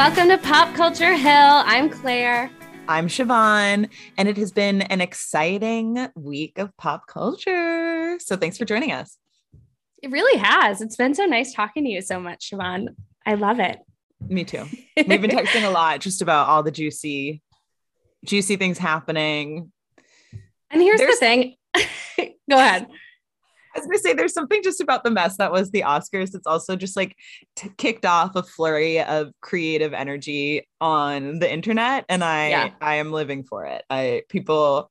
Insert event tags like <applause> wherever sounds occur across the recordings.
Welcome to Pop Culture Hill. I'm Claire. I'm Siobhan, and it has been an exciting week of pop culture. So thanks for joining us. It really has. It's been so nice talking to you so much, Siobhan. I love it. Me too. We've been <laughs> texting a lot just about all the juicy, juicy things happening. And here's There's- the thing. <laughs> Go ahead. I was gonna say there's something just about the mess that was the Oscars. It's also just like t- kicked off a flurry of creative energy on the internet, and I yeah. I am living for it. I people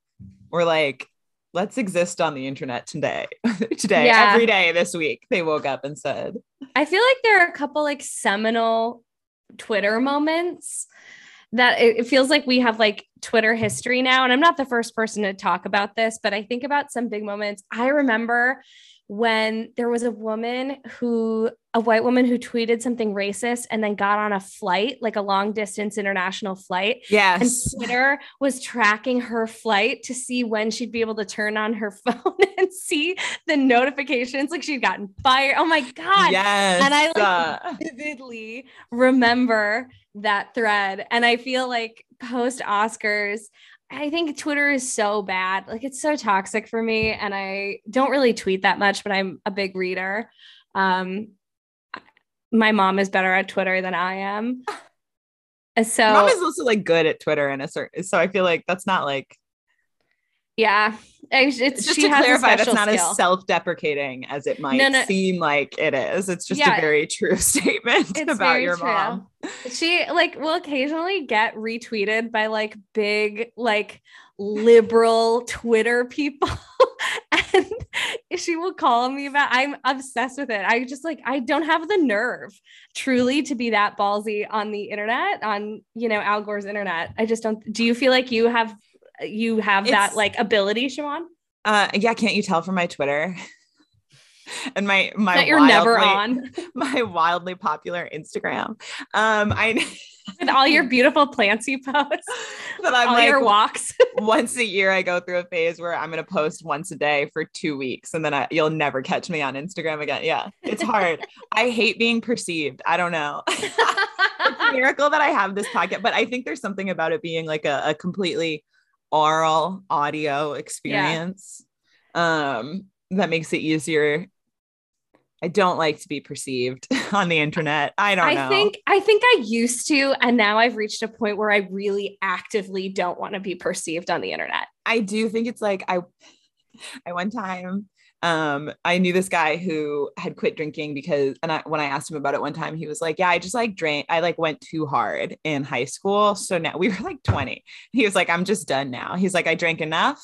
were like, let's exist on the internet today, <laughs> today, yeah. every day this week. They woke up and said, I feel like there are a couple like seminal Twitter moments that it, feels like we have like Twitter history now. And I'm not the first person to talk about this, but I think about some big moments. I remember when there was a woman who, a white woman who tweeted something racist and then got on a flight, like a long distance international flight. Yes. And Twitter was tracking her flight to see when she'd be able to turn on her <laughs> phone and see the notifications. Like she'd gotten fired. Oh my God. Yes. And I like uh... <laughs> vividly remember that thread. And I feel like post Oscars, I think Twitter is so bad. Like it's so toxic for me. And I don't really tweet that much, but I'm a big reader. Um, my mom is better at Twitter than I am. So mom is also like good at Twitter in a certain so I feel like that's not like yeah, it's, just to clarify that's not skill. as self-deprecating as it might no, no. seem like it is. It's just yeah, a very true <laughs> statement about your true. mom. She like will occasionally get retweeted by like big like liberal Twitter people. <laughs> and she will call me about I'm obsessed with it. I just like I don't have the nerve truly to be that ballsy on the internet, on you know, Al Gore's internet. I just don't do you feel like you have you have it's, that like ability, Siobhan? Uh, yeah. Can't you tell from my Twitter? <laughs> and my my that you're wildly, never on <laughs> my wildly popular Instagram. Um, I <laughs> with all your beautiful plants you post, that I'm all like, your walks. once a year, I go through a phase where I'm going to post once a day for two weeks, and then I, you'll never catch me on Instagram again. Yeah, it's hard. I hate being perceived. I don't know. it's a miracle that I have this podcast, but I think there's something about it being like a, a completely oral audio experience yeah. um that makes it easier I don't like to be perceived <laughs> on the internet. I don't I know. think I think I used to and now I've reached a point where I really actively don't want to be perceived on the internet. I do think it's like I <laughs> I one time um i knew this guy who had quit drinking because and I, when i asked him about it one time he was like yeah i just like drank i like went too hard in high school so now <laughs> we were like 20 he was like i'm just done now. He's like i drank enough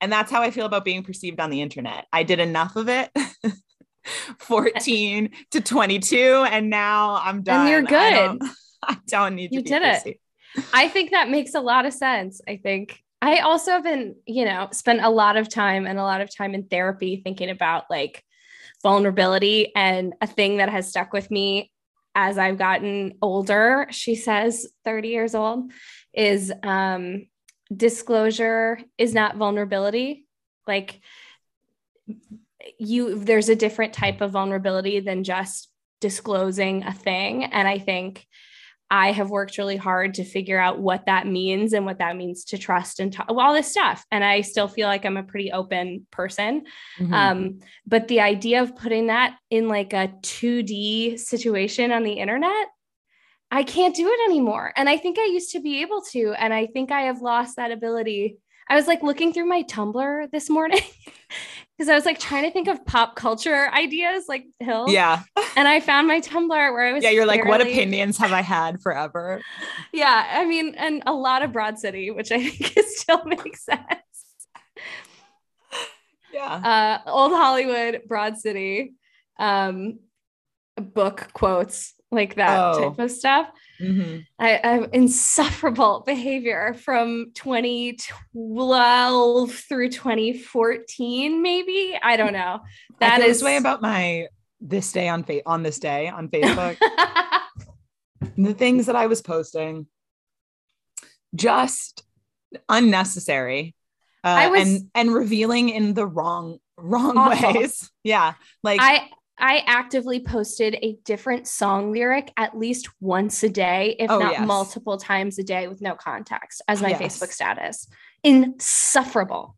and that's how i feel about being perceived on the internet. I did enough of it <laughs> 14 to 22 and now i'm done and you're good i don't, <laughs> I don't need you to did perceived. it i think that makes a lot of sense i think I also have been, you know, spent a lot of time and a lot of time in therapy thinking about like vulnerability and a thing that has stuck with me as I've gotten older, she says 30 years old, is um, disclosure is not vulnerability. Like you, there's a different type of vulnerability than just disclosing a thing. And I think I have worked really hard to figure out what that means and what that means to trust and talk, all this stuff. And I still feel like I'm a pretty open person. Mm-hmm. Um, but the idea of putting that in like a 2D situation on the internet, I can't do it anymore. And I think I used to be able to. And I think I have lost that ability. I was like looking through my Tumblr this morning <laughs> because I was like trying to think of pop culture ideas like Hill. Yeah. And I found my Tumblr where I was. Yeah, you're like, what opinions have I had forever? <laughs> Yeah. I mean, and a lot of Broad City, which I think <laughs> is, still makes sense. Yeah. Uh, old Hollywood, Broad City, um, book quotes like that oh. type of stuff. Mm-hmm. I, insufferable <laughs> behavior from 2012 through 2014, maybe. I don't know. That is way about my this day on fa- on this day on <laughs> Facebook. the things that I was posting, just unnecessary, uh, was, and and revealing in the wrong wrong awful. ways. <laughs> Yeah, like I I actively posted a different song lyric at least once a day, if Oh, not yes. multiple times a day with no context as my Yes. Facebook status. Insufferable.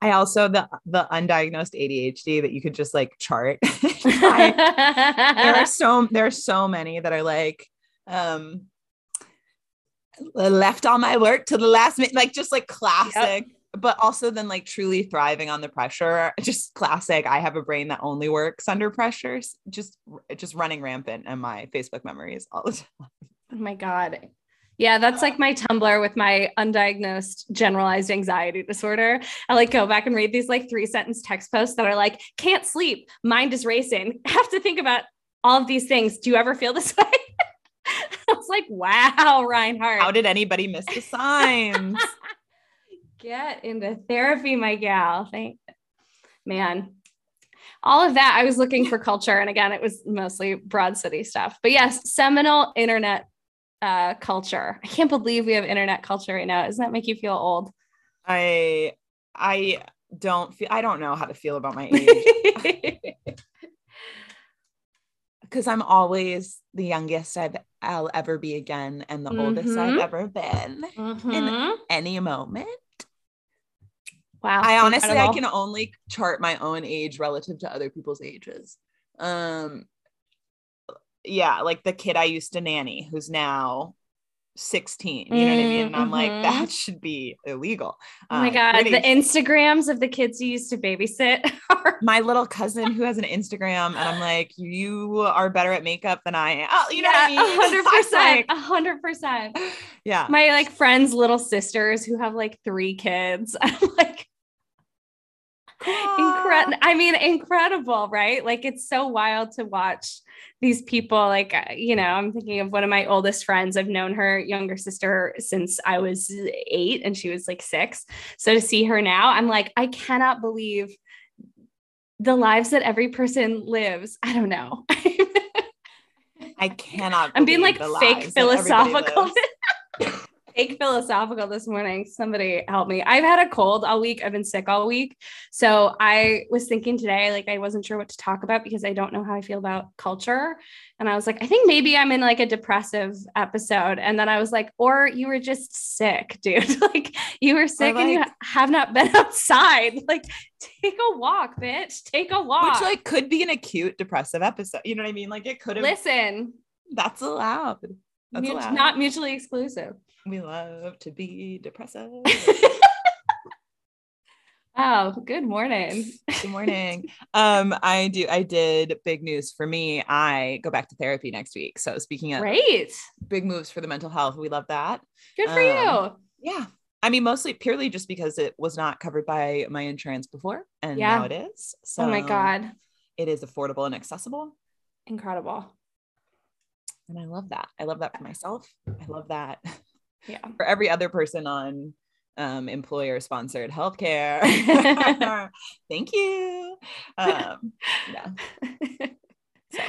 I also the the undiagnosed ADHD that you could just like chart. <laughs> I- <laughs> there are so there are so many that are like um left all my work to the last minute like just like classic but also then like truly thriving on the pressure <laughs> just classic i have a brain that only works under pressures just just running rampant in my facebook memories all the <laughs> time Oh my God. Yeah, that's like my Tumblr with my undiagnosed generalized anxiety disorder. I like go back and read these like three sentence text posts that are like, can't sleep, mind is racing, <laughs> have to think about all of these things. Do you ever feel this way? I was like, wow, Reinhardt. how did anybody miss the signs Get into therapy, my gal. Thank man. All of that, I was looking for culture. And again, it was mostly Broad City stuff. But yes, seminal internet uh, culture. I can't believe we have internet culture right now. Doesn't that make you feel old? i i don't feel i don't know how to feel about my age <laughs> because I'm always the youngest I've I'll ever be again and the oldest I've Mhm. ever been Mhm. any moment. Wow. I honestly I can only chart my own age relative to other people's ages. Um yeah, like the kid I used to nanny who's now 16. You know what I mean? And I'm like, Mhm. that should be illegal. Oh my Um, God. The Instagrams of the kids you used to babysit <laughs> my little cousin who has an Instagram, and I'm like, you are better at makeup than I am. Oh, you know what I mean? 100%. hundred percent. yeah. My like friends' little sisters who have like three kids. <laughs> I'm like, incredible. I mean, incredible, right? Like it's so wild to watch these people. Like, uh, you know, I'm thinking of one of my oldest friends. I've known her younger sister since I was eight and she was like six. So to see her now, I'm like, I cannot believe the lives that every person lives. I don't know. <laughs> I cannot. I'm being like fake lives that everybody philosophical. <laughs> fake philosophical this morning. Somebody help me. I've had a cold all week. I've been sick all week. So I was thinking today, like, I wasn't sure what to talk about because I don't know how I feel about culture. And I was like, I think maybe I'm in like a depressive episode. And then I was like, or you were just sick, <laughs> dude. like, you were sick and you have not been <laughs> outside. Like, take a walk, bitch. Take a walk. Which like could be an acute depressive episode. You know what I mean? Like it could have. Listen, That's allowed. That's mut- allowed. not mutually exclusive. We love to be depressive. <laughs> Oh, good morning. Good morning. Um, I do. I did big news for me. I go back to therapy next week. So speaking of Great. big moves for the mental health, we love that. Good for Um, you. Yeah. I mean, mostly purely just because it was not covered by my insurance before, and Yeah. now it is. So oh my God. it is affordable and accessible, Incredible. and I love that. I love that for myself. I love that Yeah. for every other person on um, employer sponsored healthcare. <laughs> Thank you. Um, yeah. <laughs> So,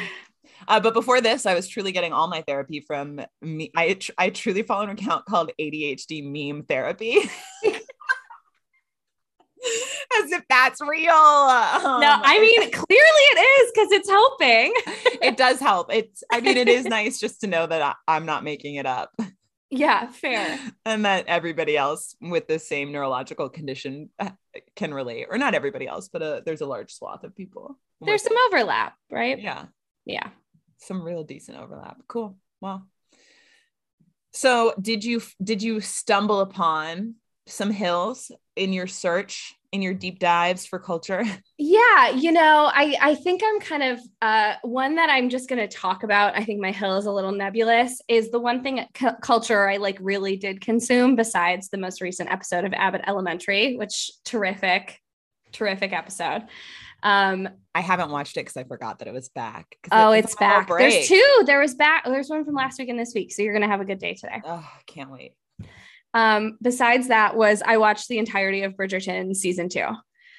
uh, but before this, I was truly getting all my therapy from me. I tr- I truly follow an account called ADHD meme therapy. <laughs> As if that's real. Um, no, I mean, clearly it is because it's helping. it does help. It's, I mean, it is nice just to know that I, I'm not making it up Yeah, fair. and that everybody else with the same neurological condition uh, can relate, or not everybody else, but uh, there's a large swath of people. There's some overlap, right? yeah. Yeah. some real decent overlap. Cool. Well, so did you did you stumble upon some hills in your search in your deep dives for culture? <laughs> Yeah, you know, I I think I'm kind of uh one that I'm just going to talk about. I think my hill is a little nebulous. Is the one thing cu- culture I like really did consume besides the most recent episode of Abbott Elementary, which terrific, terrific episode. Um, I haven't watched it because I forgot that it was back. oh, it- it's back. There's two. There was back. There's one from last week and this week, so you're gonna have a good day today. Oh, can't wait. Um, besides that, was I watched the entirety of Bridgerton season two.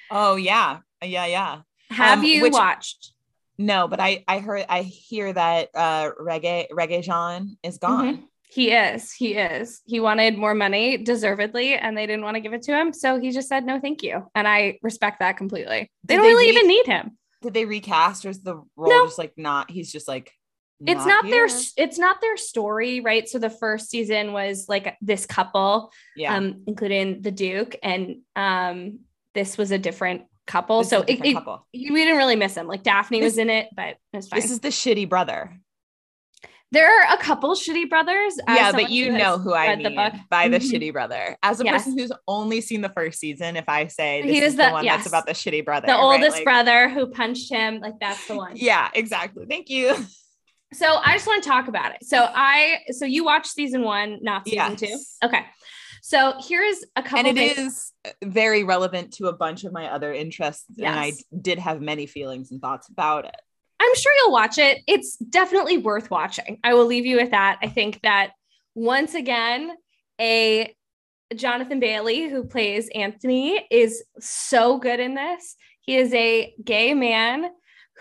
Oh yeah, yeah, yeah. Have Um, you which- watched? No, but I I heard I hear that uh Regé reggae Jean is gone. He is. He is. He wanted more money, deservedly, and they didn't want to give it to him. So he just said no, thank you. And I respect that completely. They Did don't they really re- even need him. Did they recast or is the role No. just like not? He's just like. It's not their it's not their story right so the first season was like this couple Yeah. um including the duke and um this was a different couple this so a it, different it- we didn't really miss him like daphne This- was in it but it was fine This is the shitty brother. there are a couple shitty brothers yeah, but you know who I read mean the book. by the Mhm. shitty brother. As a Yes. person who's only seen the first season, if I say this He is is the, the- one yes. that's about the shitty brother, the right? oldest Like- brother who punched him like that's the one Yeah, exactly. Thank you. <laughs> so i just want to talk about it so i so you watched season one not season two okay so here's a couple and it things is uh, very relevant to a bunch of my other interests and i did have many feelings and thoughts about it I'm sure you'll watch it. It's definitely worth watching. I will leave you with that. I think that once again, a Jonathan Bailey who plays Anthony is so good in this. He is a gay man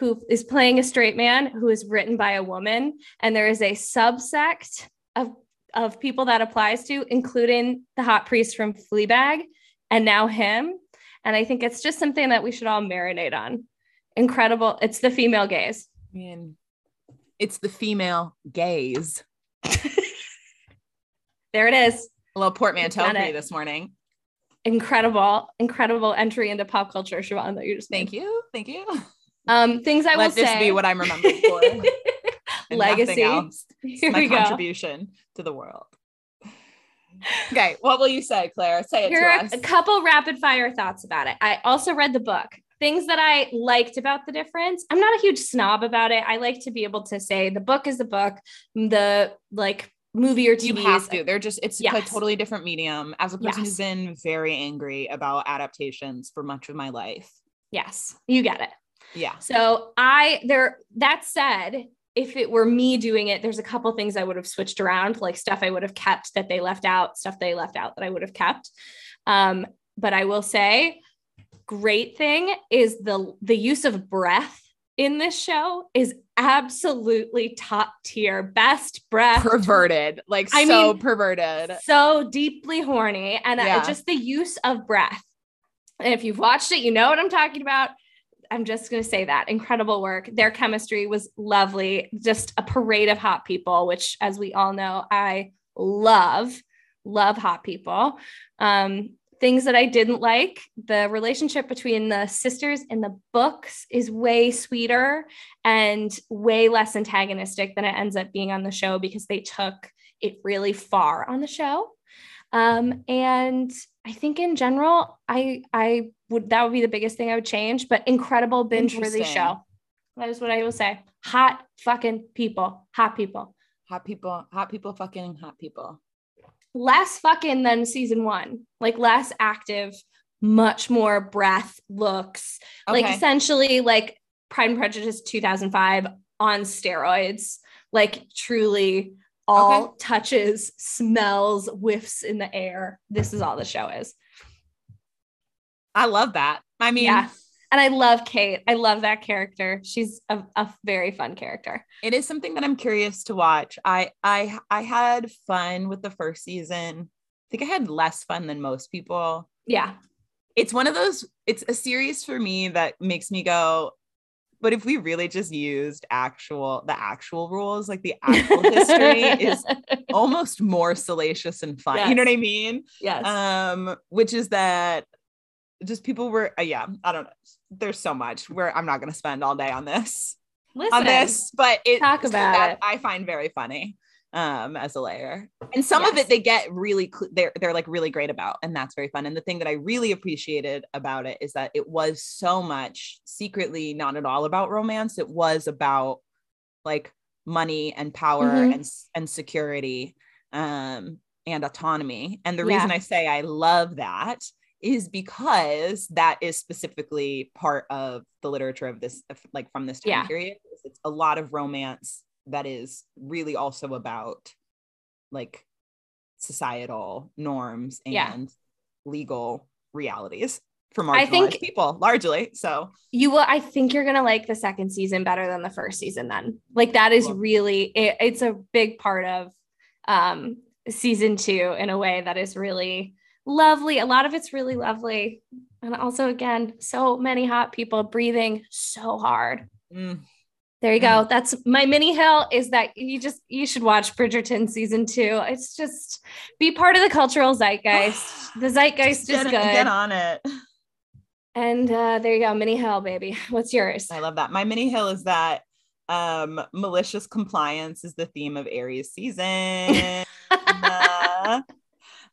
who is playing a straight man who is written by a woman, and there is a subsect of of people that applies to, including the hot priest from Fleabag, and now him. And I think it's just something that we should all marinate on. Incredible. It's the female gaze. i mean it's the female gaze <laughs> There it is. a little portmanteau for you this morning Incredible, incredible entry into pop culture, Siobhan, that you just thank made. you thank you <laughs> Um, things I will say. let this be what i'm remembered for <laughs> Legacy. else. <laughs> Here my we go. contribution to the world okay what will you say claire say it Here to are us a couple rapid fire thoughts about it. I also read the book. Things that I liked about the difference. I'm not a huge snob about it. I like to be able to say the book is the book, the like movie or TV. you have to. They're just it's a totally different medium. As a person who's Yes. been very angry about adaptations for much of my life. yes, you get it. Yeah. So I there that said, if it were me doing it, there's a couple things I would have switched around, like stuff I would have kept that they left out, stuff they left out that I would have kept. Um, but I will say, great thing is the the use of breath in this show is absolutely top tier, best breath. Perverted. Like I so mean, perverted. so deeply horny and uh, just the use of breath and if you've watched it you know what i'm talking about i'm just going to say that incredible work. Their chemistry was lovely. Just a parade of hot people which as we all know i love love hot people. Um things that i didn't like the relationship between the sisters in the books is way sweeter and way less antagonistic than it ends up being on the show because they took it really far on the show. Um, and I think in general, I I would that would be the biggest thing I would change, but incredible binge worthy show. That is what I will say. Hot fucking people, hot people. Hot people, hot people fucking hot people. Less fucking than season one, like less active, much more breath looks, like essentially like Pride and Prejudice 2005 on steroids, like truly all Okay. touches, smells, whiffs in the air. This is all the show is. I love that. I mean, Yeah. And I love Kate. I love that character. She's a, a very fun character. it is something that I'm curious to watch. I I I had fun with the first season. I think I had less fun than most people. Yeah. It's one of those, it's a series for me that makes me go, but if we really just used actual the actual rules, like the actual history is <laughs> almost more salacious and fun. You know what I mean? yes. Um, which is that just people were uh, yeah, I don't know. There's so much where I'm not gonna spend all day on this Listen, on this, but it Talk about that it. I find very funny um as a layer. And some of it they get really cl- they're they're like really great about and that's very fun. And the thing that I really appreciated about it is that it was so much secretly not at all about romance. It was about like money and power Mhm. and and security um and autonomy. And the Yeah. reason I say I love that is because that is specifically part of the literature of this like from this time Yeah. period it's a lot of romance that is really also about like societal norms and Yeah. legal realities for I marginalized think- people largely so you will i think you're gonna like the second season better than the first season then like that is Cool. really it, it's a big part of um season two in a way that is really lovely. A lot of it's really lovely. And also, again, so many hot people breathing so hard. Mm. There you go. Mm. That's my mini hill is that you just you should watch Bridgerton season two. It's just be part of the cultural zeitgeist. <sighs> the zeitgeist just is good. Get on it. And uh, there you go, mini hill, baby. What's yours? I love that. My mini hill is that um, malicious compliance is the theme of Aries season. <laughs> uh,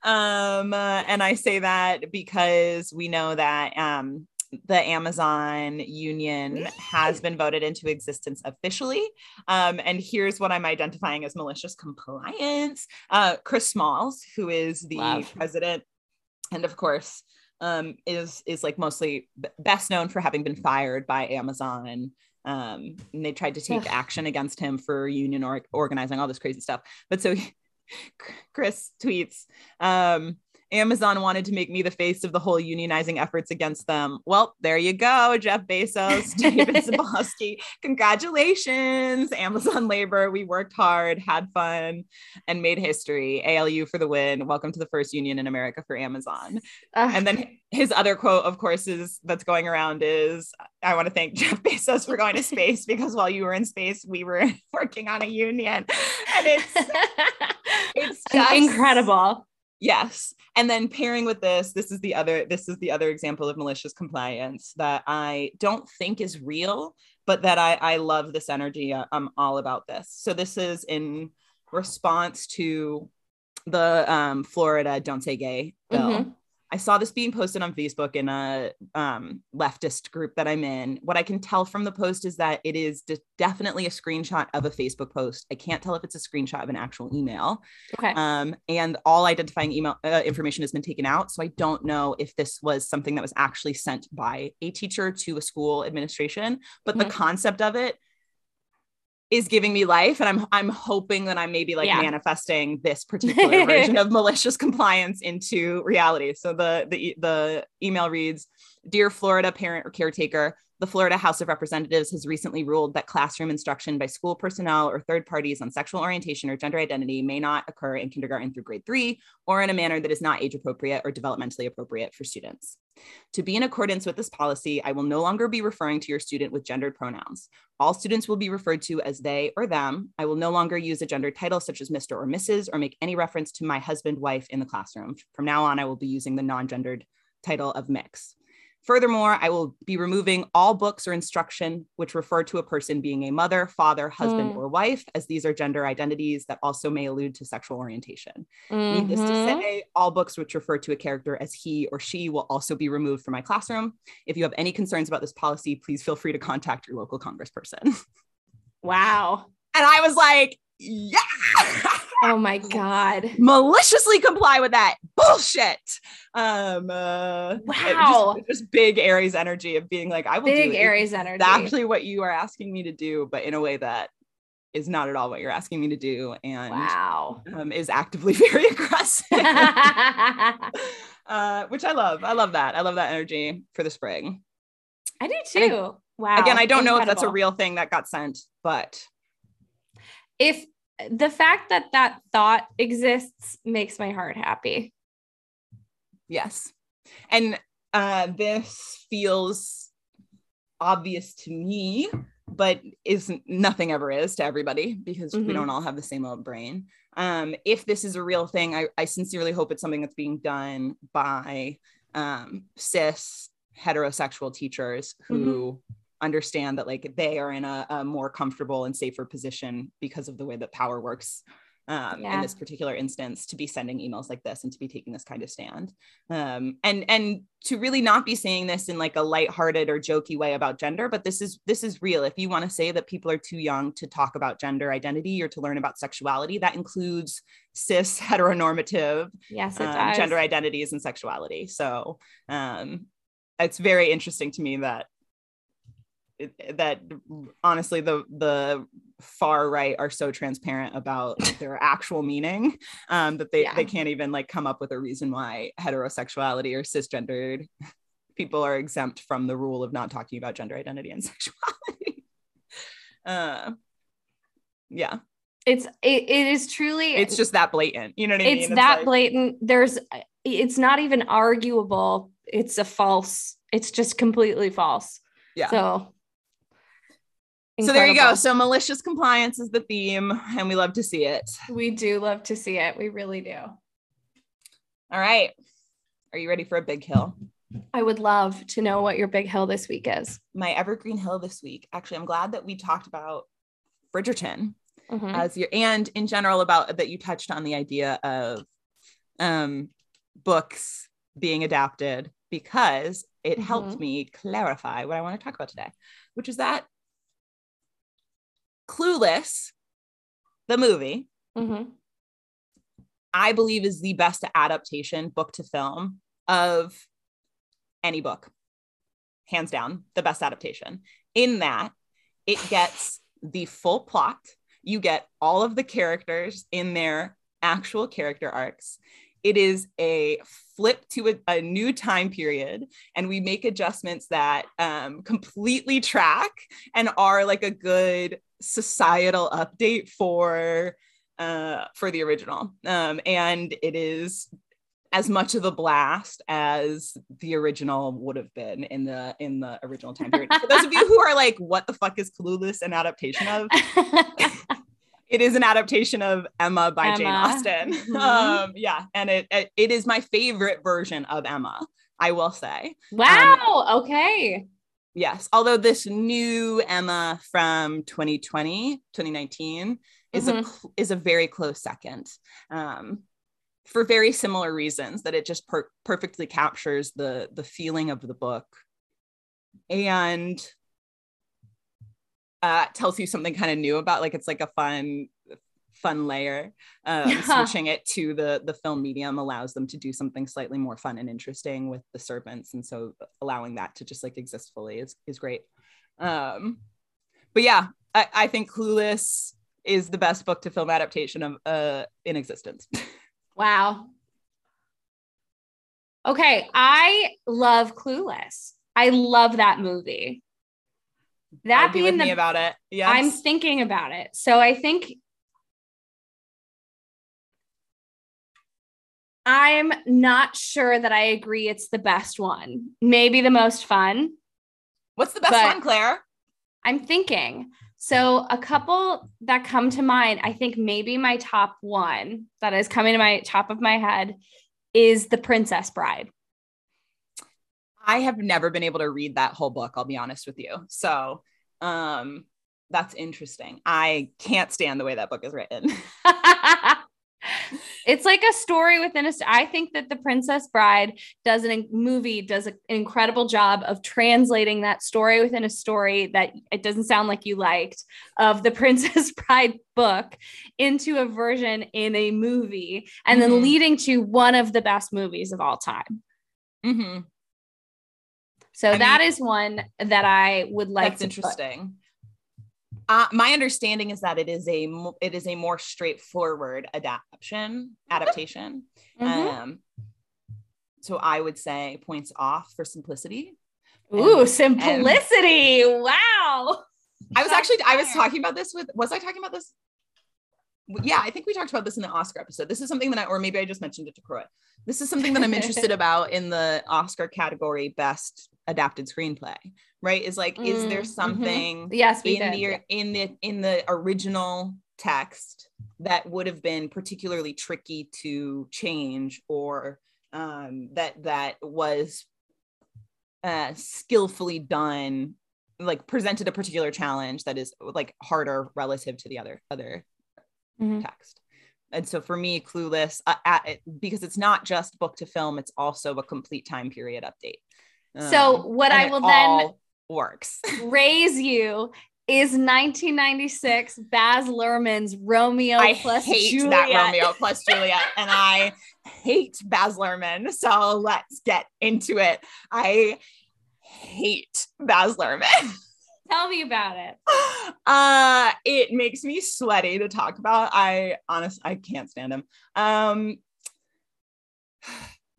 um, uh, and I say that because we know that um, the Amazon union has been voted into existence officially. Um, and here's what I'm identifying as malicious compliance. Uh, Chris Smalls, who is the Love. president, and of course, um, is is like mostly best known for having been fired by Amazon. Um, and they tried to take Ugh. action against him for union or organizing all this crazy stuff. But so <laughs> Chris tweets, um, Amazon wanted to make me the face of the whole unionizing efforts against them. Well, there you go, Jeff Bezos, <laughs> David Zapolsky. Congratulations, Amazon labor. We worked hard, had fun, and made history. ALU for the win. Welcome to the first union in America for Amazon. Uh, and then his other quote, of course, is that's going around is I want to thank Jeff Bezos for going to space <laughs> because while you were in space, we were <laughs> working on a union. And it's it's just, incredible Yes. And then pairing with this, this is the other this is the other example of malicious compliance that I don't think is real, but that I I love this energy. I'm all about this. So this is in response to the um, Florida Don't Say Gay bill. Mm-hmm. I saw this being posted on Facebook in a um, leftist group that I'm in. What I can tell from the post is that it is de- definitely a screenshot of a Facebook post. I can't tell if it's a screenshot of an actual email. Okay. Um, and all identifying email uh, information has been taken out. So I don't know if this was something that was actually sent by a teacher to a school administration, but mm-hmm. the concept of it is giving me life and i'm i'm hoping that i'm maybe like yeah. manifesting this <laughs> particular version of malicious compliance into reality so the the the email reads dear florida parent or caretaker the Florida House of Representatives has recently ruled that classroom instruction by school personnel or third parties on sexual orientation or gender identity may not occur in kindergarten through grade three or in a manner that is not age appropriate or developmentally appropriate for students. To be in accordance with this policy, I will no longer be referring to your student with gendered pronouns. All students will be referred to as they or them. I will no longer use a gendered title such as Mr. or Mrs. or make any reference to my husband, wife in the classroom. From now on, I will be using the non gendered title of Mx. Furthermore, I will be removing all books or instruction which refer to a person being a mother, father, husband, mm. or wife, as these are gender identities that also may allude to sexual orientation. Mm-hmm. Needless to mm-hmm. say, all books which refer to a character as he or she will also be removed from my classroom. If you have any concerns about this policy, please feel free to contact your local congressperson. <laughs> Wow. And I was like, yeah. oh my god. Maliciously comply with that bullshit. Um uh, wow. just, just, big aries energy of being like i will big do aries energy. Actually what you are asking me to do but in a way that is not at all what you're asking me to do and wow. um, is actively <laughs> very aggressive. <laughs> Uh, which i love. I love that. I love that energy for the spring. I do too. Wow. again i don't Incredible. know if that's a real thing that got sent but if the fact that that thought exists makes my heart happy. Yes. And uh, this feels obvious to me, but is nothing ever is to everybody because mm-hmm. we don't all have the same old brain. Um, if this is a real thing, I, I sincerely hope it's something that's being done by um, cis heterosexual teachers who mm-hmm understand that like they are in a, a, more comfortable and safer position because of the way that power works um, yeah. in this particular instance to be sending emails like this and to be taking this kind of stand. Um, and and to really not be saying this in like a lighthearted or jokey way about gender but this is this is real. If you want to say that people are too young to talk about gender identity or to learn about sexuality that includes cis <laughs> heteronormative yes, um, gender identities and sexuality. So um, it's very interesting to me that that honestly the the far right are so transparent about <laughs> their actual meaning um, that they yeah. they can't even like come up with a reason why heterosexuality or cisgendered people are exempt from the rule of not talking about gender identity and <laughs> sexuality. uh, yeah. It's it, it is truly It's just that blatant. You know what I mean? it's that like- blatant. There's it's not even arguable. It's a false. It's just completely false. Yeah. So So there you go. So malicious compliance is the theme, and we love to see it. we do love to see it. We really do. All right. Are you ready for a big hill? I would love to know what your big hill this week is. My evergreen hill this week. Actually, I'm glad that we talked about Bridgerton Mhm. as your and in general about that you touched on the idea of um books being adapted because it helped Mhm. me clarify what I want to talk about today, which is that Clueless, the movie, Mhm. I believe is the best adaptation, book to film, of any book. Hands down, the best adaptation. In that, it gets the full plot. You get all of the characters in their actual character arcs. It is a flip to a, a new time period, and we make adjustments that um, completely track and are like a good societal update for uh, for the original. Um, and it is as much of a blast as the original would have been in the in the original time period. For those of you who are <laughs> like, what the fuck is Clueless an adaptation of? <laughs> It is an adaptation of Emma by Jane Emma. Austen. Mhm. Um, yeah, and it, it it is my favorite version of Emma. I will say. wow. okay. Yes. Although this new Emma from 2020, 2019 is a Mhm. cl- is a very close second. Um, for very similar reasons that it just per- perfectly captures the the feeling of the book and uh, tells you something kind of new about like it's like a fun fun layer um, Yeah. switching it to the the film medium allows them to do something slightly more fun and interesting with the serpents and so allowing that to just like exist fully is is great um but yeah i, I think clueless is the best book to film adaptation of uh in existence <laughs> Wow. Okay, I love Clueless. I love that movie. That Argue with being me the about it Yeah. I'm thinking about it. So I think I'm not sure that I agree it's the best one. Maybe the most fun. what's the best one claire I'm thinking. So a couple that come to mind, I think maybe my top one that is coming to my top of my head is The Princess Bride. I have never been able to read that whole book, I'll be honest with you. So, um that's interesting. I can't stand the way that book is written. <laughs> it's like a story within a st- I think that The Princess Bride does an movie does an incredible job of translating that story within a story that it doesn't sound like you liked of the <laughs> Princess Bride book into a version in a movie and Mhm. then leading to one of the best movies of all time. Mm-hmm. So I that mean- is one that I would like That's to put- interesting. Uh, my understanding is that it is a it is a more straightforward adaptation adaptation. Mhm. Um, so I would say points off for simplicity. Ooh, and- simplicity. wow. I was actually I was talking about this with was I talking about this? Yeah, I think we talked about this in the Oscar episode. This is something that I or maybe I just mentioned it to Croy. This is something that I'm interested <laughs> about in the Oscar category best adapted screenplay, right? Is like, is there Mm, mhm. something Yes, in did. the in the in the original text that would have been particularly tricky to change or um that that was uh skillfully done like presented a particular challenge that is like harder relative to the other other Mhm. text and so for me clueless uh, at, because it's not just book to film it's also a complete time period update So Um, what I will then works <laughs> raise you is 1996 Baz Luhrmann's Romeo I plus hate Juliet. that Romeo plus <laughs> Juliet, and I hate Baz Luhrmann. So let's get into it. I hate Baz Luhrmann. <laughs> Tell me about it. Uh, it makes me sweaty to talk about. I honestly, I can't stand him. Um,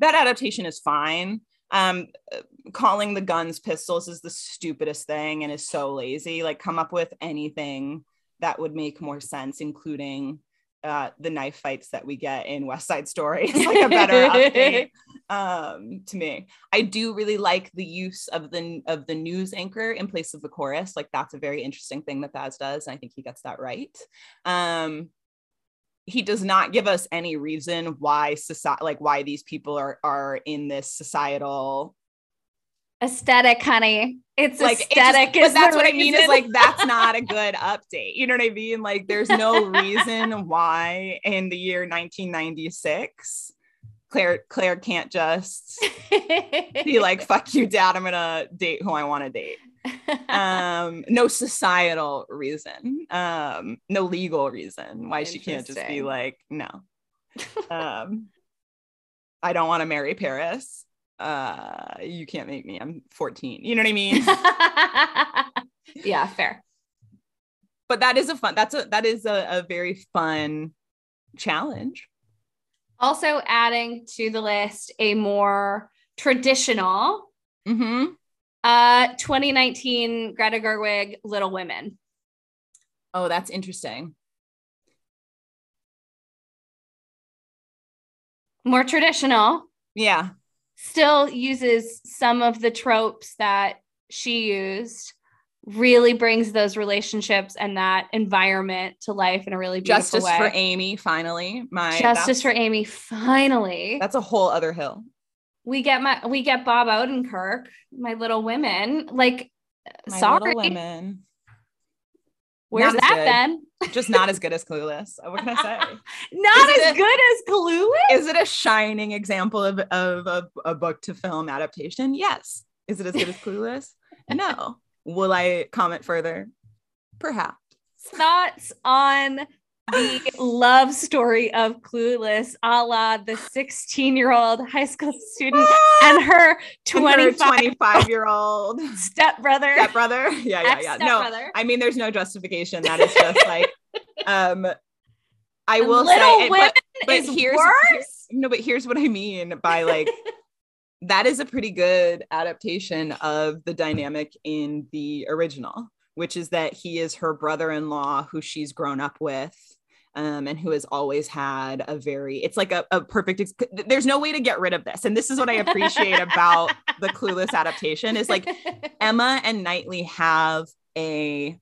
that adaptation is fine. Um, calling the guns pistols is the stupidest thing and is so lazy. Like, come up with anything that would make more sense, including uh, the knife fights that we get in West Side Story <laughs> It's like a better update <laughs> um, to me. I do really like the use of the of the news anchor in place of the chorus. Like that's a very interesting thing that Baz does, and I think he gets that right. Um, he does not give us any reason why society, like why these people are are in this societal aesthetic, honey. It's like aesthetic. It's just, but that's what reason. I mean is like that's not a <laughs> good update. You know what I mean? Like there's no reason why in the year 1996 Claire Claire can't just <laughs> be like fuck you dad I'm going to date who I want to date. um no societal reason. Um no legal reason why she can't just be like no. <laughs> Um I don't want to marry Paris uh you can't make me i'm 14 you know what i mean <laughs> yeah fair but that is a fun that's a that is a, a very fun challenge also adding to the list a more traditional mm-hmm. uh 2019 greta gerwig little women. Oh that's interesting. More traditional. Yeah. Still uses some of the tropes that she used really brings those relationships and that environment to life in a really beautiful justice way. for amy finally my justice for amy finally that's a whole other hill we get my we get bob odenkirk my little women like my sorry women Where's that good. then? Just not as good as Clueless. Uh, what can I say? <laughs> not as a, good as Clueless. Is it a shining example of, of a, a book to film adaptation? Yes. Is it as good as Clueless? <laughs> No. Will I comment further? Perhaps. Thoughts on the love story of Clueless, a la the 16 year old high school student and her 25 year old stepbrother. Stepbrother. Yeah, yeah, yeah. No, I mean, there's no justification. That is just like, um, I will Little say, women but, but is here's, worse. no, but here's what I mean by like, that is a pretty good adaptation of the dynamic in the original, which is that he is her brother in law who she's grown up with um, and who has always had a very it's like a, a perfect ex- there's no way to get rid of this. And this is what i appreciate about the clueless adaptation is like <laughs> emma and knightley have a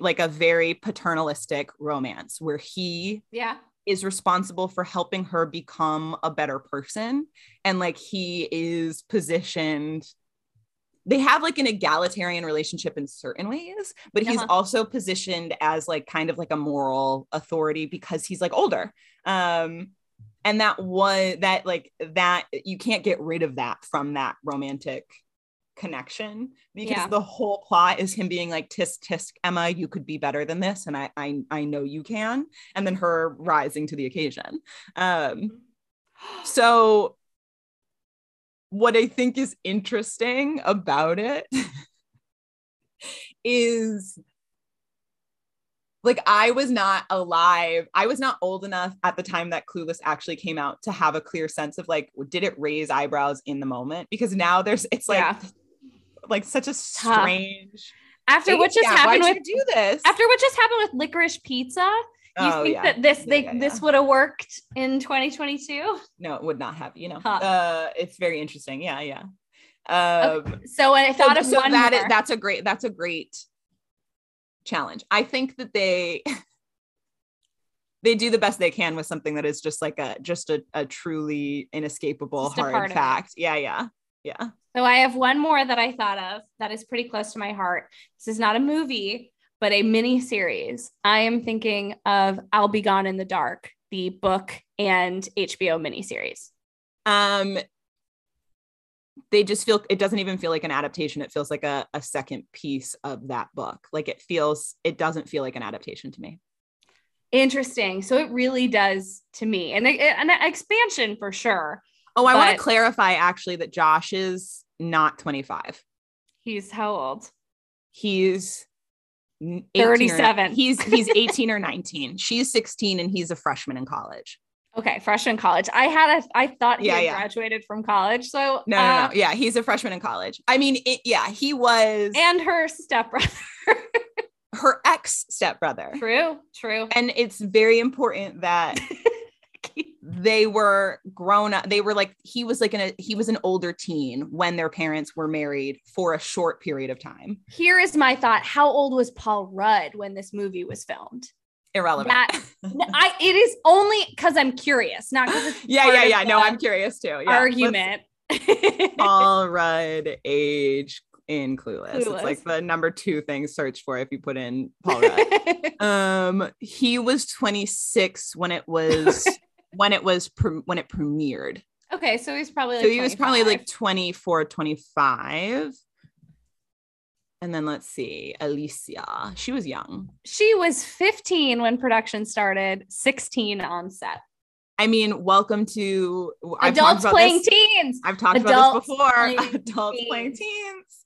like a very paternalistic romance where he yeah is responsible for helping her become a better person and like he is positioned they have like an egalitarian relationship in certain ways, but he's uh-huh. also positioned as like kind of like a moral authority because he's like older. Um, and that was that like that you can't get rid of that from that romantic connection because yeah. the whole plot is him being like tisk tisk emma you could be better than this and I, I i know you can and then her rising to the occasion um so what I think is interesting about it <laughs> is like I was not alive. I was not old enough at the time that Clueless actually came out to have a clear sense of like, did it raise eyebrows in the moment? Because now there's it's like yeah. Like such a strange. After what just yeah, happened with do this. After what just happened with licorice pizza, you oh, think yeah. that this they yeah, this would have worked in 2022? No, it would not have. You know, huh. uh, it's very interesting. Yeah, yeah. Um, okay. So I thought so, of so one that is, that's a great that's a great challenge. I think that they <laughs> they do the best they can with something that is just like a just a, a truly inescapable just hard fact. Yeah, yeah, yeah. So I have one more that I thought of that is pretty close to my heart. This is not a movie, but a mini series. I am thinking of I'll Be Gone in the Dark, the book and HBO miniseries. Um, they just feel it doesn't even feel like an adaptation. It feels like a, a second piece of that book. Like it feels, it doesn't feel like an adaptation to me. Interesting. So it really does to me, and an expansion for sure. Oh, I want to clarify actually that Josh is not 25. He's how old? He's 37. Or, he's he's <laughs> 18 or 19. She's 16 and he's a freshman in college. Okay, freshman college. I had a I thought he yeah, yeah. graduated from college. So no, uh, no, no, yeah, he's a freshman in college. I mean, it, yeah, he was and her stepbrother. her ex stepbrother. True, true. And it's very important that <laughs> they were grown up. They were like, he was like, an, a, he was an older teen when their parents were married for a short period of time. Here is my thought. How old was Paul Rudd when this movie was filmed? Irrelevant. That, <laughs> I, it is only because I'm curious, not because yeah, yeah, yeah. No, I'm curious too. Yeah. Argument. <laughs> Paul Rudd age in Clueless. Clueless. It's like the number two thing search for if you put in Paul Rudd. <laughs> um, he was 26 when it was when it was pre- when it premiered. Okay, so he's probably like so he 25. was probably like 24, 25. And then let's see, Alicia. She was young. She was 15 when production started, 16 on set. I mean, welcome to I've adults playing this. teens. I've talked adults about this before. Playing <laughs> adults teens. playing teens.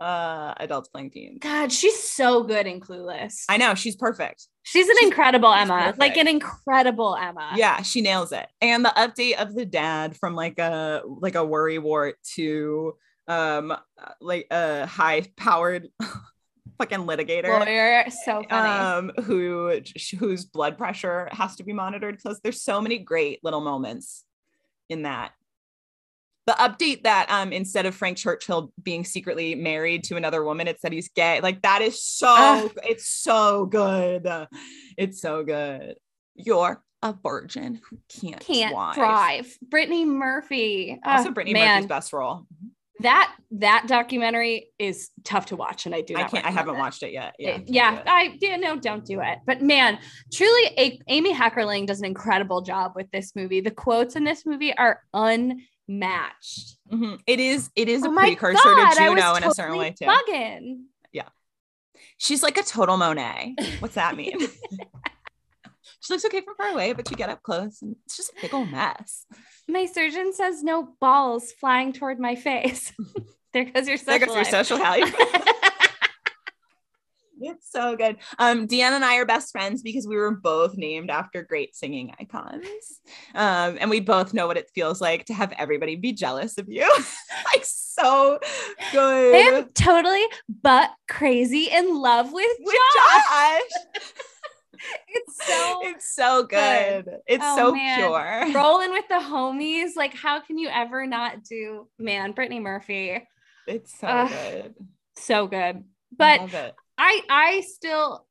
Uh, adults playing teens. God, she's so good in Clueless. I know she's perfect. She's an she's, incredible she's Emma, perfect. like an incredible Emma. Yeah, she nails it. And the update of the dad from like a like a worry wart to um like a high powered <laughs> fucking litigator lawyer so funny um who whose blood pressure has to be monitored because there's so many great little moments in that the update that um instead of Frank Churchill being secretly married to another woman, it said he's gay. Like that is so uh, it's so good. It's so good. You're a virgin who can't can't drive. Brittany Murphy. Also, Brittany man. Murphy's best role that that documentary is tough to watch and i do i can't i haven't it. watched it yet yeah yeah i yeah no don't do it but man truly a, amy heckerling does an incredible job with this movie the quotes in this movie are unmatched mm-hmm. it is it is oh a precursor God, to juno in totally a certain way too bugging. yeah she's like a total monet what's that <laughs> mean she looks okay from far away, but you get up close and it's just a big old mess. My surgeon says no balls flying toward my face. <laughs> there goes your social. There goes your social life. <laughs> it's so good. Um, Deanna and I are best friends because we were both named after great singing icons. Um, and we both know what it feels like to have everybody be jealous of you. <laughs> like so good. I am totally but crazy in love with, with Josh. Josh <laughs> it's so it's so good. good. It's oh, so man. pure. Rolling with the homies. Like, how can you ever not do man, Brittany Murphy? It's so uh, good. So good. But I, I still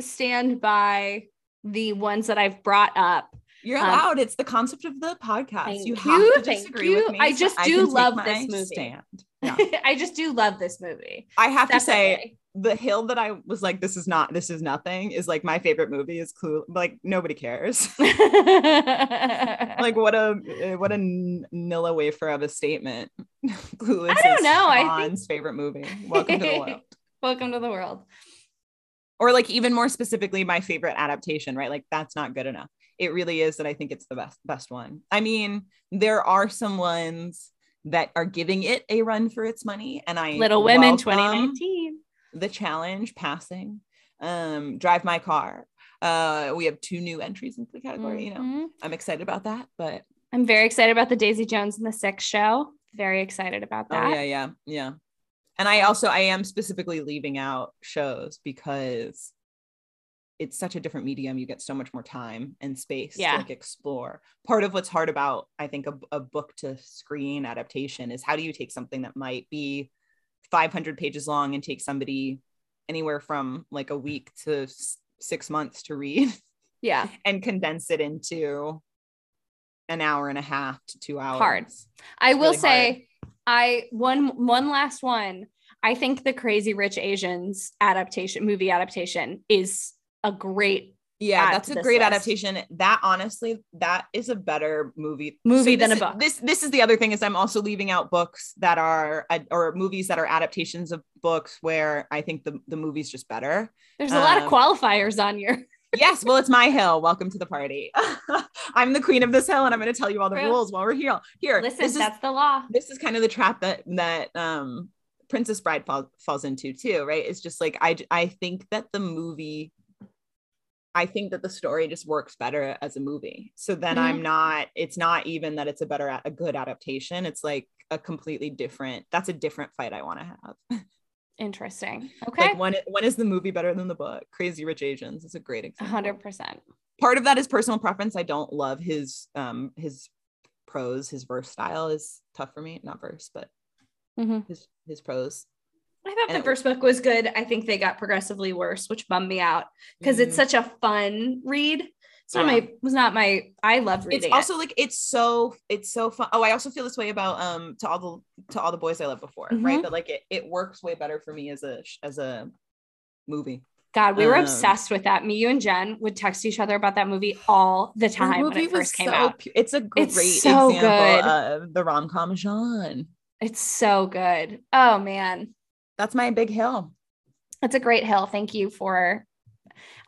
stand by the ones that I've brought up. You're um, allowed. Um, it's the concept of the podcast. You have you, to disagree you. with me. I just so do I love this movie. Stand. <laughs> Yeah. I just do love this movie. I have Definitely. to say, the hill that I was like, this is not, this is nothing, is like my favorite movie is Clue. Like nobody cares. <laughs> <laughs> like what a what a Nilla wafer of a statement. Clueless. I don't know. I think... favorite movie. Welcome to the world. Welcome to the world. Or like even more specifically, my favorite adaptation. Right? Like that's not good enough. It really is that I think it's the best best one. I mean, there are some ones that are giving it a run for its money, and I Little Women 2019 the challenge passing um drive my car uh we have two new entries into the category mm-hmm. you know mm-hmm. i'm excited about that but i'm very excited about the daisy jones and the six show very excited about that oh, yeah yeah yeah and i also i am specifically leaving out shows because it's such a different medium you get so much more time and space yeah. to like explore part of what's hard about i think a, a book to screen adaptation is how do you take something that might be 500 pages long and take somebody anywhere from like a week to six months to read. <laughs> Yeah. and condense it into an hour and a half to two hours. Hard. I will really say, hard. I one one last one. I think the Crazy Rich Asians adaptation, movie adaptation, is a great yeah that's a great list. adaptation that honestly that is a better movie movie so than a book this this is the other thing is i'm also leaving out books that are or movies that are adaptations of books where i think the, the movie's just better there's a um, lot of um, qualifiers on your yes well it's my hill welcome to the party <laughs> i'm the queen of this hill and i'm going to tell you all the True. rules while we're here here listen is, that's the law this is kind of the trap that that um princess bride fall, falls into too right it's just like i i think that the movie I think that the story just works better as a movie. So then mm-hmm. I'm not, it's not even that it's a better, a good adaptation. It's like a completely different, that's a different fight I want to have. <laughs> Interesting. Okay. Like when when is the movie better than the book? Crazy Rich Asians is a great example. hundred percent. Part of that is personal preference. I don't love his um his prose, his verse style is tough for me. Not verse, but Mm-hmm. his his prose. I thought And the first book was good. I think they got progressively worse, which bummed me out because it's Mhm. such a fun read. It's not Yeah. my was not my I love reading. it's also like it's so it's so fun. Oh, I also feel this way about um to all the to all the boys I loved before, Mhm. right? That like it it works way better for me as a as a movie. God, we were um, obsessed with that. Me, you, and Jen would text each other about that movie all the The great when it first came so out. pu- It's a great It's so example good. of the rom com genre. It's so good. Oh man. That's my big hill. That's a great hill. Thank you for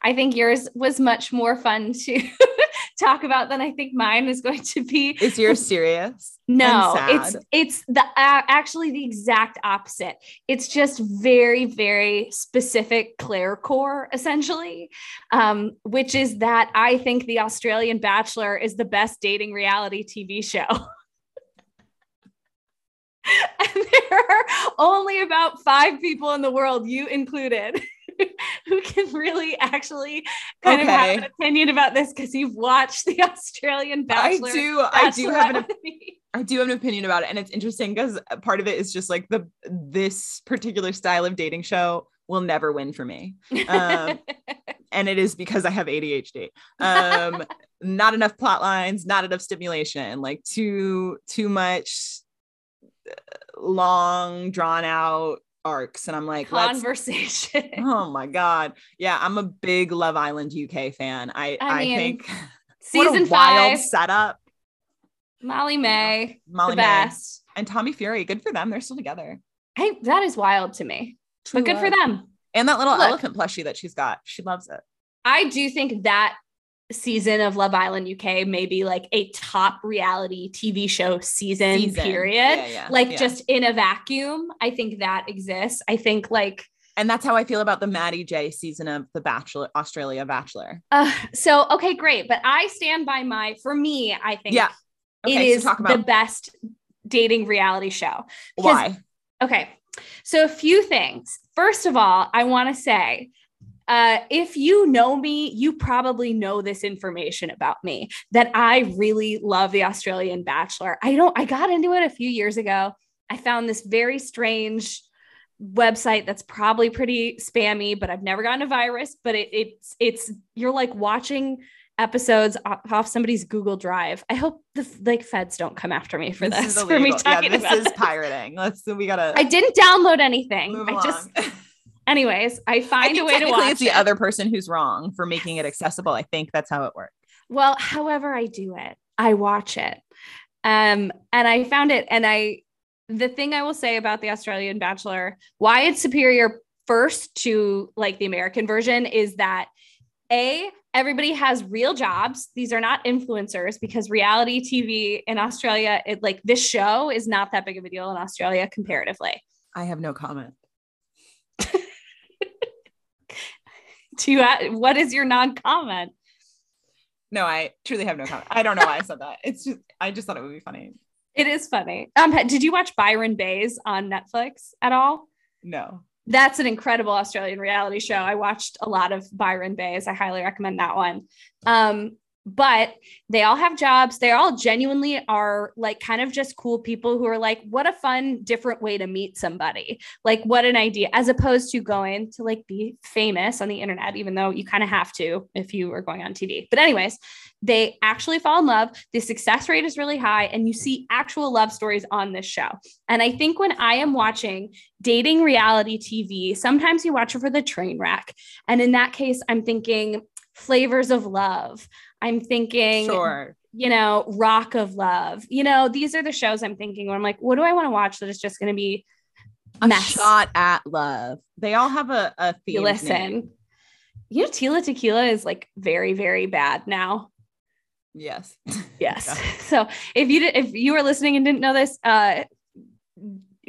I think yours was much more fun to <laughs> talk about than I think mine is going to be. Is yours serious? No, it's it's the uh, actually the exact opposite. It's just very very specific Claire core essentially, um, which is that I think the Australian Bachelor is the best dating reality TV show. <laughs> and there are only about five people in the world, you included, <laughs> <laughs> who can really actually kind of have an opinion about this because you've watched the <laughs> Australian Bachelor. I do. I do have an Bachelorette with me. I do have an opinion about it, and it's interesting because part of it is just like the this particular style of dating show will never win for me, um, <laughs> and it is because I have ADHD. Um, not enough plot lines, not enough stimulation, like too too much uh, long drawn out arcs, and I'm like, conversation. Oh <laughs> my god! Yeah, I'm a big Love Island UK fan. I I I, mean, think Season wild five, setup. Molly-Mae, Molly the May best. and Tommy Fury. Good for them. They're still together. Hey, that is wild to me, but good for them. And that little Look. elephant plushie that she's got. She loves it. I do think that season of Love Island UK may be like a top reality TV show season, Season. period. Yeah, yeah, like yeah. just in a vacuum. I think that exists. I think like And that's how I feel about the Matty J season of The Bachelor, Australia Bachelor. uh so okay, great. But I stand by my for me, I think Yeah. it so is the best dating reality show. why. Okay. So a few things. First of all, I want to say uh, if you know me, you probably know this information about me that I really love the Australian Bachelor. I don't, I got into it a few years ago. I found this very strange website that's probably pretty spammy, but I've never gotten a virus. But it, it's, it's, you're like watching episodes off somebody's Google Drive. I hope the like feds don't come after me for this, is for me talking yeah, this about is this. pirating. Let's we gotta I didn't download anything. I just, <laughs> anyways, I I find think a way to watch it's the it. other person who's wrong for making it accessible. I think that's how it works. Well, however I do it, I watch it. Um, and I found it, and I, the thing I will say about the Australian Bachelor, why it's superior first to like the American version is that a everybody has real jobs. These are not influencers because reality TV in Australia, it like this show is not that big of a deal in Australia comparatively. I have no comment. <laughs> <laughs> To you, what is your non-comment? No, I truly have no comment. I don't know why I said that. It's just I just thought it would be funny. It is funny. Um, did you watch Byron Baes on Netflix at all? No. That's an incredible Australian reality show. I watched a lot of Byron Baes. I highly recommend that one. Um, but they all have jobs. They all genuinely are like kind of just cool people who are like, what a fun, different way to meet somebody. Like, what an idea, as opposed to going to like be famous on the internet, even though you kind of have to if you are going on TV. But, anyways, they actually fall in love. The success rate is really high, and you see actual love stories on this show. And I think when I am watching dating reality TV, sometimes you watch it for the train wreck. And in that case, I'm thinking flavors of love. I'm thinking, Sure. you know, rock of love. You know, these are the shows I'm thinking where I'm like, what do I want to watch that is just going to be A mess? shot at love. They all have a, a theme. Listen. You know, Tila Tequila is like very, very bad now. Yes. <laughs> Yes. Yeah. <laughs> So if you did, if you were listening and didn't know this, uh,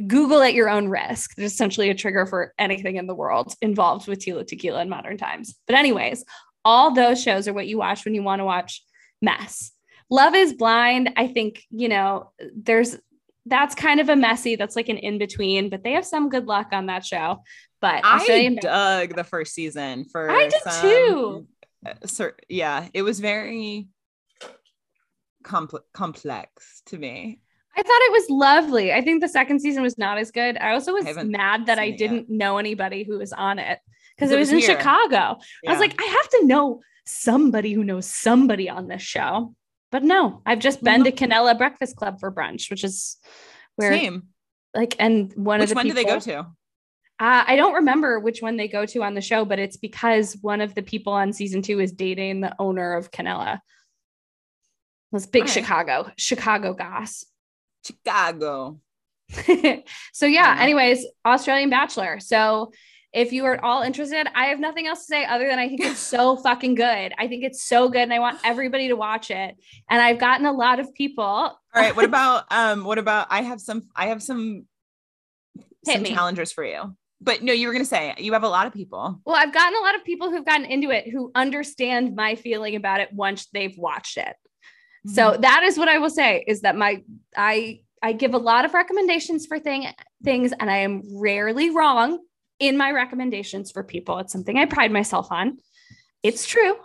Google at your own risk. There's essentially a trigger for anything in the world involved with Tila Tequila in modern times. But anyways, all those shows are what you watch when you want to watch mess. Love is Blind. I think you know there's that's kind of a messy. That's like an in between, but they have some good luck on that show. But I dug the first season for I did some- too. uh, yeah, it was very compl- complex to me. I thought it was lovely. I think the second season was not as good. I also was haven't mad that I didn't know anybody who was on it because 'Cause it it was, was in here. Chicago. I was like, I have to know somebody who knows somebody on this show. But no, I've just been to Kanela Breakfast Club for brunch, which is where Same. like and one Which of the one do they go to? Uh, I don't remember which one they go to on the show, but it's because one of the people on season two is dating the owner of Kanela. This big right. Chicago, Chicago goss. Chicago. <laughs> so yeah, anyways, Australian Bachelor. So if you are at all interested, I have nothing else to say other than I think it's so <laughs> fucking good. I think it's so good and I want everybody to watch it. And I've gotten a lot of people. All right. What <laughs> about um? What about I have some I have some Hit some me. challengers for you. But no, you were gonna say you have a lot of people. Well, I've gotten a lot of people who've gotten into it who understand my feeling about it once they've watched it. So Mm-hmm. that is what I will say is that my I I give a lot of recommendations for thing things and I am rarely wrong in my recommendations for people. It's something I pride myself on. It's true.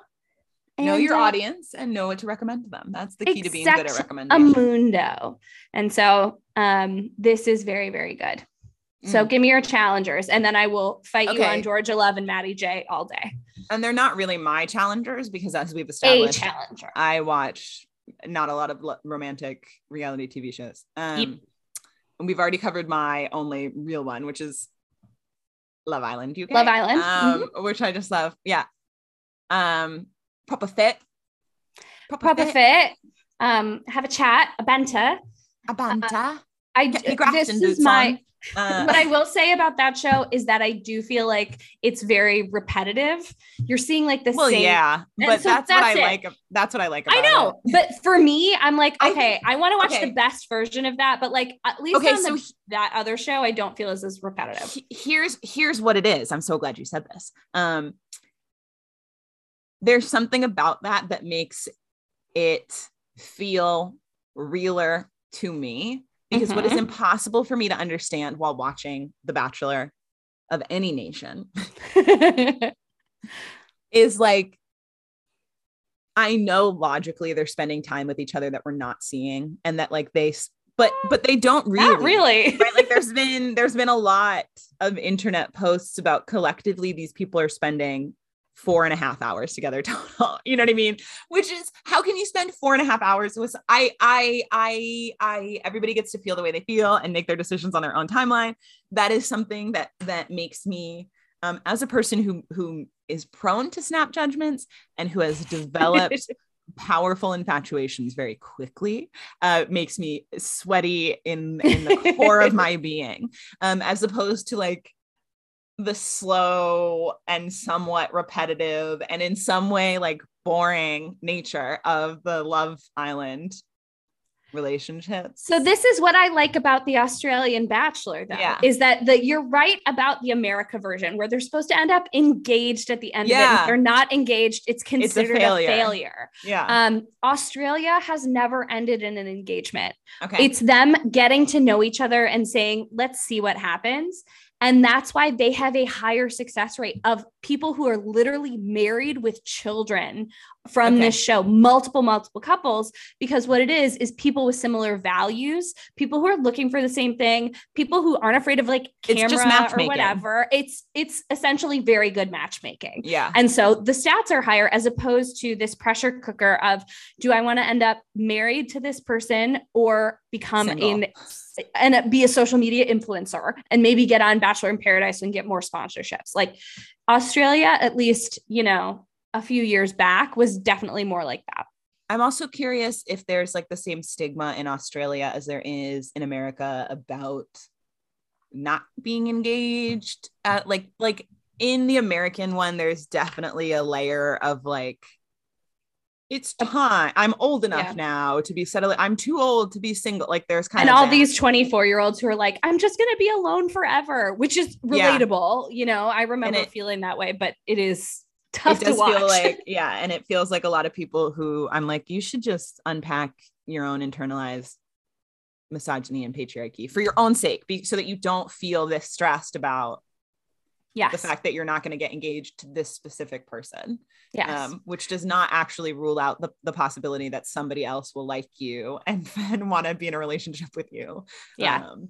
know your uh, audience and know what to recommend to them. That's the key to being good at recommending. A mundo. And so um this is very very good. So Mm. give me your challengers and then I will fight you on Georgia Love and Matty J all day. and they're not really my challengers because as we've established, A challenger. I watch not a lot of romantic reality TV shows. Um, Yep. and we've already covered my only real one, which is Love Island UK. Love Island, um, which I just love. Yeah. Um, Proper Fit. Proper fit. Um, have a chat, a banter. A banter. I Get your this is my on. Uh, what I will say about that show is that I do feel like it's very repetitive. You're seeing like the well, same. yeah, but so that's, what I it. like. That's what I like. About I know, it. but for me, I'm like, I okay, I, want to watch okay. the best version of that, but like at least Okay, on so the, he- that other show, I don't feel as as repetitive. he- here's here's what it is. I'm so glad you said this. Um, there's something about that that makes it feel realer to me because what is Mhm. impossible for me to understand while watching The Bachelor of any nation <laughs> is like I know logically they're spending time with each other that we're not seeing and that like they but but they don't really Not really. right like there's <laughs> been there's been a lot of internet posts about collectively these people are spending four and a half hours together <laughs> total you know what i mean? Which is how can you spend four and a half hours with i i i i everybody gets to feel the way they feel and make their decisions on their own timeline. That is something that that makes me um, as a person who who is prone to snap judgments and who has developed <laughs> powerful infatuations very quickly uh, makes me sweaty in in the core of <laughs> my being um, as opposed to like the slow and somewhat repetitive and in some way like boring nature of the love island relationships So this is what I like about the Australian Bachelor, though, Yeah. is that the you're right about the America version where they're supposed to end up engaged at the end of it. Yeah. If they're not engaged, it's considered a failure. failure. yeah Um, Australia has never ended in an engagement. okay It's them getting to know each other and saying, let's see what happens. And that's why they have a higher success rate of people who are literally married with children from Okay. this show, multiple, multiple couples, because what it is, is people with similar values, people who are looking for the same thing, people who aren't afraid of like camera or whatever. It's, it's essentially very good matchmaking. yeah And so the stats are higher as opposed to this pressure cooker of do I want to end up married to this person or become Single. in and be a social media influencer and maybe get on Bachelor in Paradise and get more sponsorships. Like Australia, at least, you know, a few years back was definitely more like that. I'm also curious if there's like the same stigma in Australia as there is in America about not being engaged. Uh, like like in the American one, there's definitely a layer of like it's time. I'm old enough Yeah. now to be settled. I'm too old to be single. Like there's kind of and of all that. these 24 year olds who are like, I'm just going to be alone forever, which is Yeah. relatable. You know, I remember it- feeling that way, but it is tough it to watch. feel like <laughs> yeah and it feels like a lot of people who i'm like you should just unpack your own internalized misogyny and patriarchy for your own sake, be, so that you don't feel this stressed about yes. the fact that you're not going to get engaged to this specific person. yes. Um, which does not actually rule out the, the possibility that somebody else will like you <laughs> and then want to be in a relationship with you. Yeah. Um,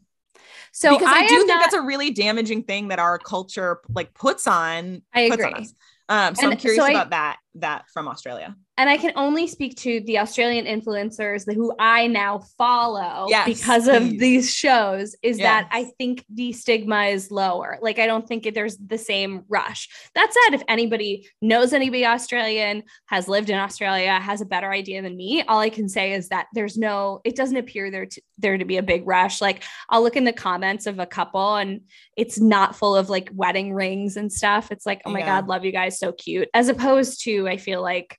so because I, I, do think not, that's a really damaging thing that our culture like puts on. I puts on agree. us. Um, so I'm curious so I- about that. That from Australia. And I can only speak to the Australian influencers who I now follow Yes, because of please. these shows is that I think the stigma is lower. Like I don't think there's the same rush. That said, if anybody knows anybody Australian, has lived in Australia, has a better idea than me, all I can say is that there's no, it doesn't appear there to, there to be a big rush. Like I'll look in the comments of a couple and it's not full of like wedding rings and stuff. It's like, oh my Yeah. God, love you guys, so cute. As opposed to, I feel like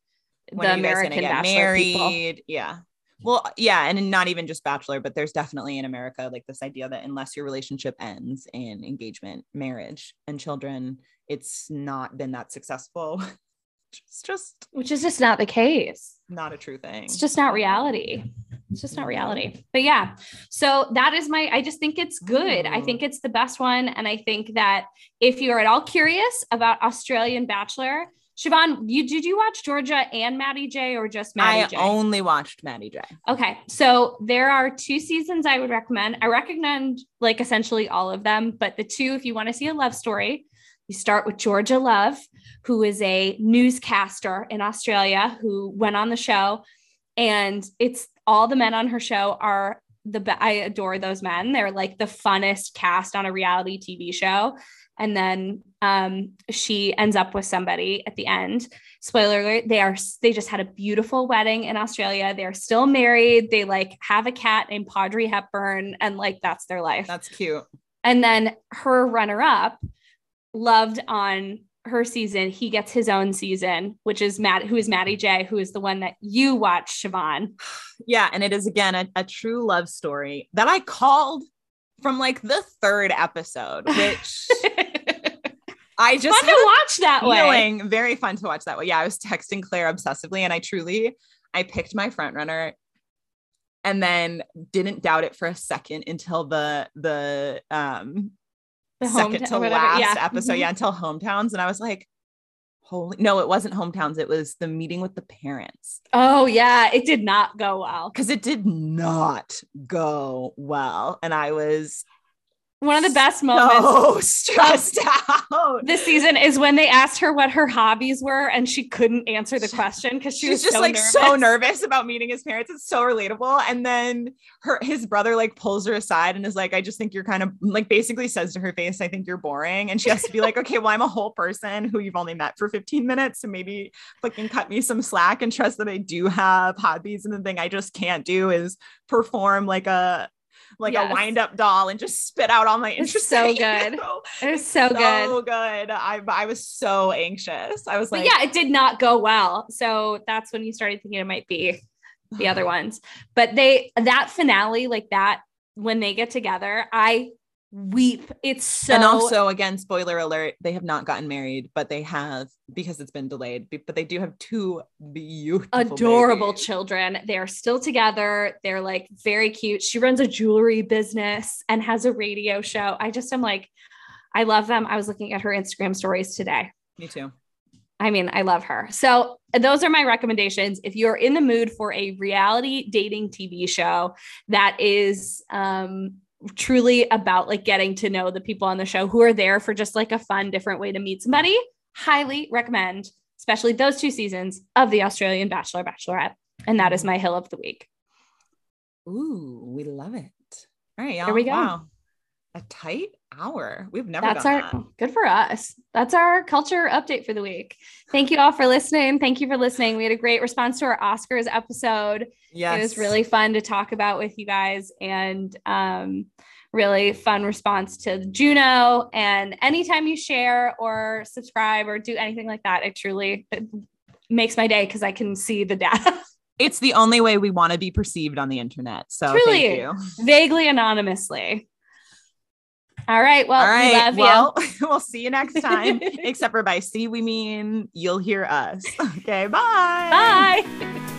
When the are you guys American get Bachelor people. married? Yeah. Well, yeah, and not even just bachelor, but there's definitely in America like this idea that unless your relationship ends in engagement, marriage, and children, it's not been that successful. <laughs> it's just which is just not the case. not a true thing. It's just not reality. It's just not reality. But yeah, so that is my, I just think it's good. I think it's the best one. And I think that if you're at all curious about Australian Bachelor, Siobhan, you did you watch Georgia and Matty J or just Maddie I J? only watched Matty J. Okay. So there are two seasons I would recommend. I recommend like essentially all of them, but the two, if you want to see a love story, you start with Georgia Love, who is a newscaster in Australia who went on the show. And it's all the men on her show are the I adore those men. They're like the funnest cast on a reality TV show. And then um, she ends up with somebody at the end. Spoiler alert they are they just had a beautiful wedding in australia. They're still married. They like have a cat named Audrey hepburn and like that's their life. That's cute. and then her runner up loved on her season he gets his own season which is matt who is matty j who is the one that you watch siobhan. <sighs> Yeah, and it is again a, a true love story that I called from like the third episode, which <laughs> I just fun to watch that way very fun to watch that way. Yeah, I was texting Claire obsessively, and I truly I picked my front runner and then didn't doubt it for a second until the the um The second to last yeah. episode. Mhm. Yeah, until hometowns. And I was like, holy no, it wasn't hometowns, it was the meeting with the parents. oh yeah it did not go well Because it did not go well. And I was one of the best moments so <laughs> stressed out. this season is when they asked her what her hobbies were and she couldn't answer the question because she She's was just so like nervous. so nervous about meeting his parents. It's so relatable. And then her his brother like pulls her aside and is like, I just think you're kind of like basically says to her face, I think you're boring. And she has to be like, okay, well, I'm a whole person who you've only met for 15 minutes. So maybe fucking cut me some slack and trust that I do have hobbies. And the thing I just can't do is perform like a like Yes. a wind-up doll and just spit out all my It's interests. so good. you. <laughs> It was so, good. so good. I I was so anxious. I was But like, yeah, it did not go well. So that's when you started thinking it might be the other <sighs> ones. But they that finale, like that, when they get together, I weep. It's so and also again spoiler alert they have not gotten married but they have because it's been delayed but they do have two beautiful adorable babies. children. They're still together. They're like very cute. She runs a jewelry business and has a radio show. I just am like, I love them. I was looking at her Instagram stories today. me too I mean, I love her. So, those are my recommendations. If you're in the mood for a reality dating TV show that is um, truly about like getting to know the people on the show who are there for just like a fun, different way to meet somebody, highly recommend, especially those two seasons of the Australian Bachelor Bachelorette. And that is my hill of the week. ooh we love it all right y'all. There we go. wow a tight hour we've never That's done our that. good for us. That's our culture update for the week. Thank you all for listening. Thank you for listening. We had a great response to our Oscars episode. yes It was really fun to talk about with you guys and um, really fun response to Juno. And anytime you share or subscribe or do anything like that, it truly it makes my day because I can see the data <laughs> it's the only way we want to be perceived on the internet so Truly. thank you vaguely anonymously. All right. Well, all right we love well <laughs> we'll see you next time <laughs> except for by see we mean you'll hear us <laughs> okay bye. Bye.